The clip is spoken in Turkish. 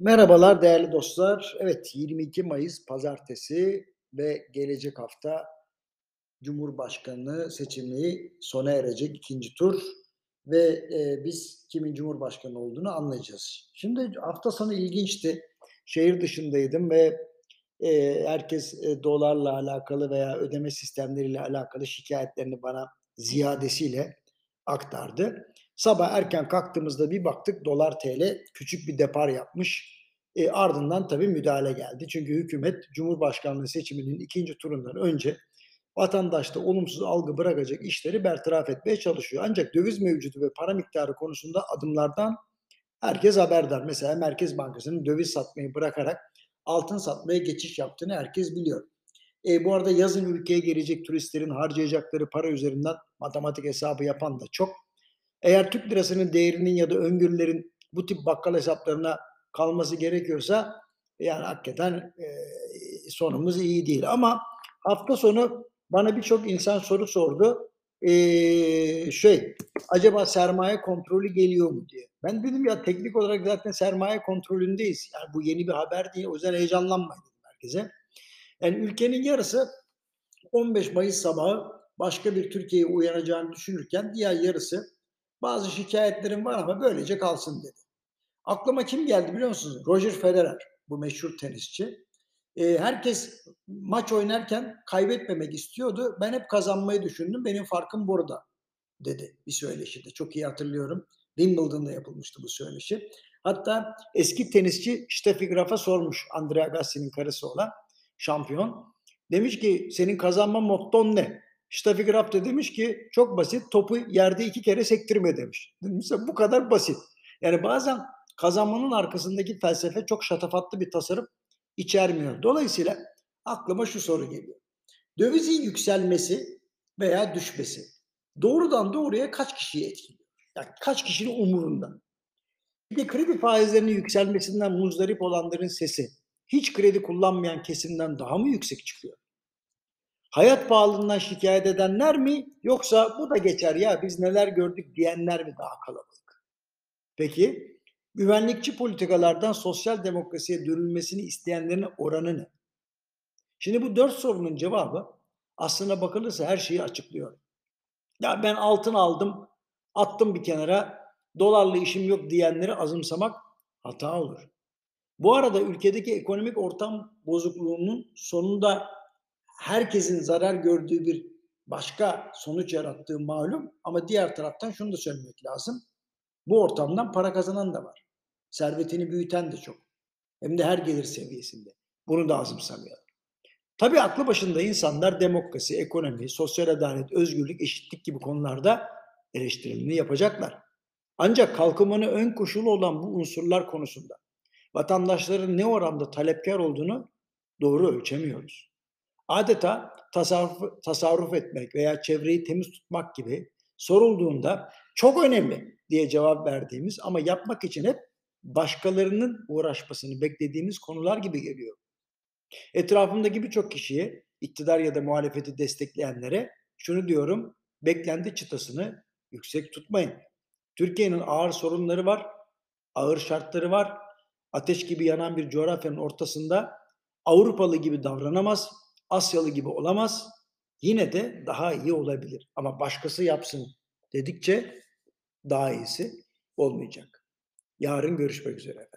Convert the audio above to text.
Merhabalar değerli dostlar. Evet 22 Mayıs Pazartesi ve gelecek hafta Cumhurbaşkanı seçimi sona erecek ikinci tur ve e, biz kimin Cumhurbaşkanı olduğunu anlayacağız. Şimdi hafta sonu ilginçti. Şehir dışındaydım ve e, herkes e, dolarla alakalı veya ödeme sistemleriyle alakalı şikayetlerini bana ziyadesiyle aktardı. Sabah erken kalktığımızda bir baktık dolar TL küçük bir depar yapmış. E, ardından tabii müdahale geldi. Çünkü hükümet Cumhurbaşkanlığı seçiminin ikinci turundan önce vatandaşta olumsuz algı bırakacak işleri bertaraf etmeye çalışıyor. Ancak döviz mevcudu ve para miktarı konusunda adımlardan herkes haberdar. Mesela Merkez Bankası'nın döviz satmayı bırakarak altın satmaya geçiş yaptığını herkes biliyor. E, bu arada yazın ülkeye gelecek turistlerin harcayacakları para üzerinden matematik hesabı yapan da çok. Eğer Türk lirasının değerinin ya da öngörülerin bu tip bakkal hesaplarına kalması gerekiyorsa yani hakikaten e, sonumuz iyi değil. Ama hafta sonu bana birçok insan soru sordu. E, şey acaba sermaye kontrolü geliyor mu diye. Ben dedim ya teknik olarak zaten sermaye kontrolündeyiz. Yani bu yeni bir haber değil. O yüzden heyecanlanmayın dedim herkese. Yani ülkenin yarısı 15 Mayıs sabahı başka bir Türkiye'ye uyanacağını düşünürken diğer yarısı bazı şikayetlerim var ama böylece kalsın dedi. Aklıma kim geldi biliyor musunuz? Roger Federer, bu meşhur tenisçi. E, herkes maç oynarken kaybetmemek istiyordu. Ben hep kazanmayı düşündüm. Benim farkım burada dedi bir söyleşide. Çok iyi hatırlıyorum. Wimbledon'da yapılmıştı bu söyleşi. Hatta eski tenisçi Steffi Graf'a sormuş Andrea Agassi'nin karısı olan şampiyon. Demiş ki senin kazanma motton ne? Steffi Graf da demiş ki çok basit topu yerde iki kere sektirme demiş. Mesela bu kadar basit. Yani bazen kazanmanın arkasındaki felsefe çok şatafatlı bir tasarım içermiyor. Dolayısıyla aklıma şu soru geliyor. Dövizin yükselmesi veya düşmesi doğrudan doğruya kaç kişiyi etkiliyor? Yani kaç kişinin umurunda? Bir kredi faizlerinin yükselmesinden muzdarip olanların sesi hiç kredi kullanmayan kesimden daha mı yüksek çıkıyor? Hayat pahalılığından şikayet edenler mi yoksa bu da geçer ya biz neler gördük diyenler mi daha kalabalık? Peki güvenlikçi politikalardan sosyal demokrasiye dönülmesini isteyenlerin oranı ne? Şimdi bu dört sorunun cevabı aslına bakılırsa her şeyi açıklıyor. Ya ben altın aldım, attım bir kenara, dolarla işim yok diyenleri azımsamak hata olur. Bu arada ülkedeki ekonomik ortam bozukluğunun sonunda herkesin zarar gördüğü bir başka sonuç yarattığı malum ama diğer taraftan şunu da söylemek lazım. Bu ortamdan para kazanan da var. Servetini büyüten de çok. Hem de her gelir seviyesinde. Bunu da azımsamayalım. Tabii aklı başında insanlar demokrasi, ekonomi, sosyal adalet, özgürlük, eşitlik gibi konularda eleştirilerini yapacaklar. Ancak kalkınmanın ön koşulu olan bu unsurlar konusunda vatandaşların ne oranda talepkar olduğunu doğru ölçemiyoruz. Adeta tasarruf, tasarruf etmek veya çevreyi temiz tutmak gibi sorulduğunda çok önemli diye cevap verdiğimiz ama yapmak için hep başkalarının uğraşmasını beklediğimiz konular gibi geliyor. Etrafımdaki birçok kişiye, iktidar ya da muhalefeti destekleyenlere şunu diyorum, beklenti çıtasını yüksek tutmayın. Türkiye'nin ağır sorunları var, ağır şartları var. Ateş gibi yanan bir coğrafyanın ortasında Avrupalı gibi davranamaz, Asyalı gibi olamaz. Yine de daha iyi olabilir. Ama başkası yapsın dedikçe daha iyisi olmayacak. Yarın görüşmek üzere.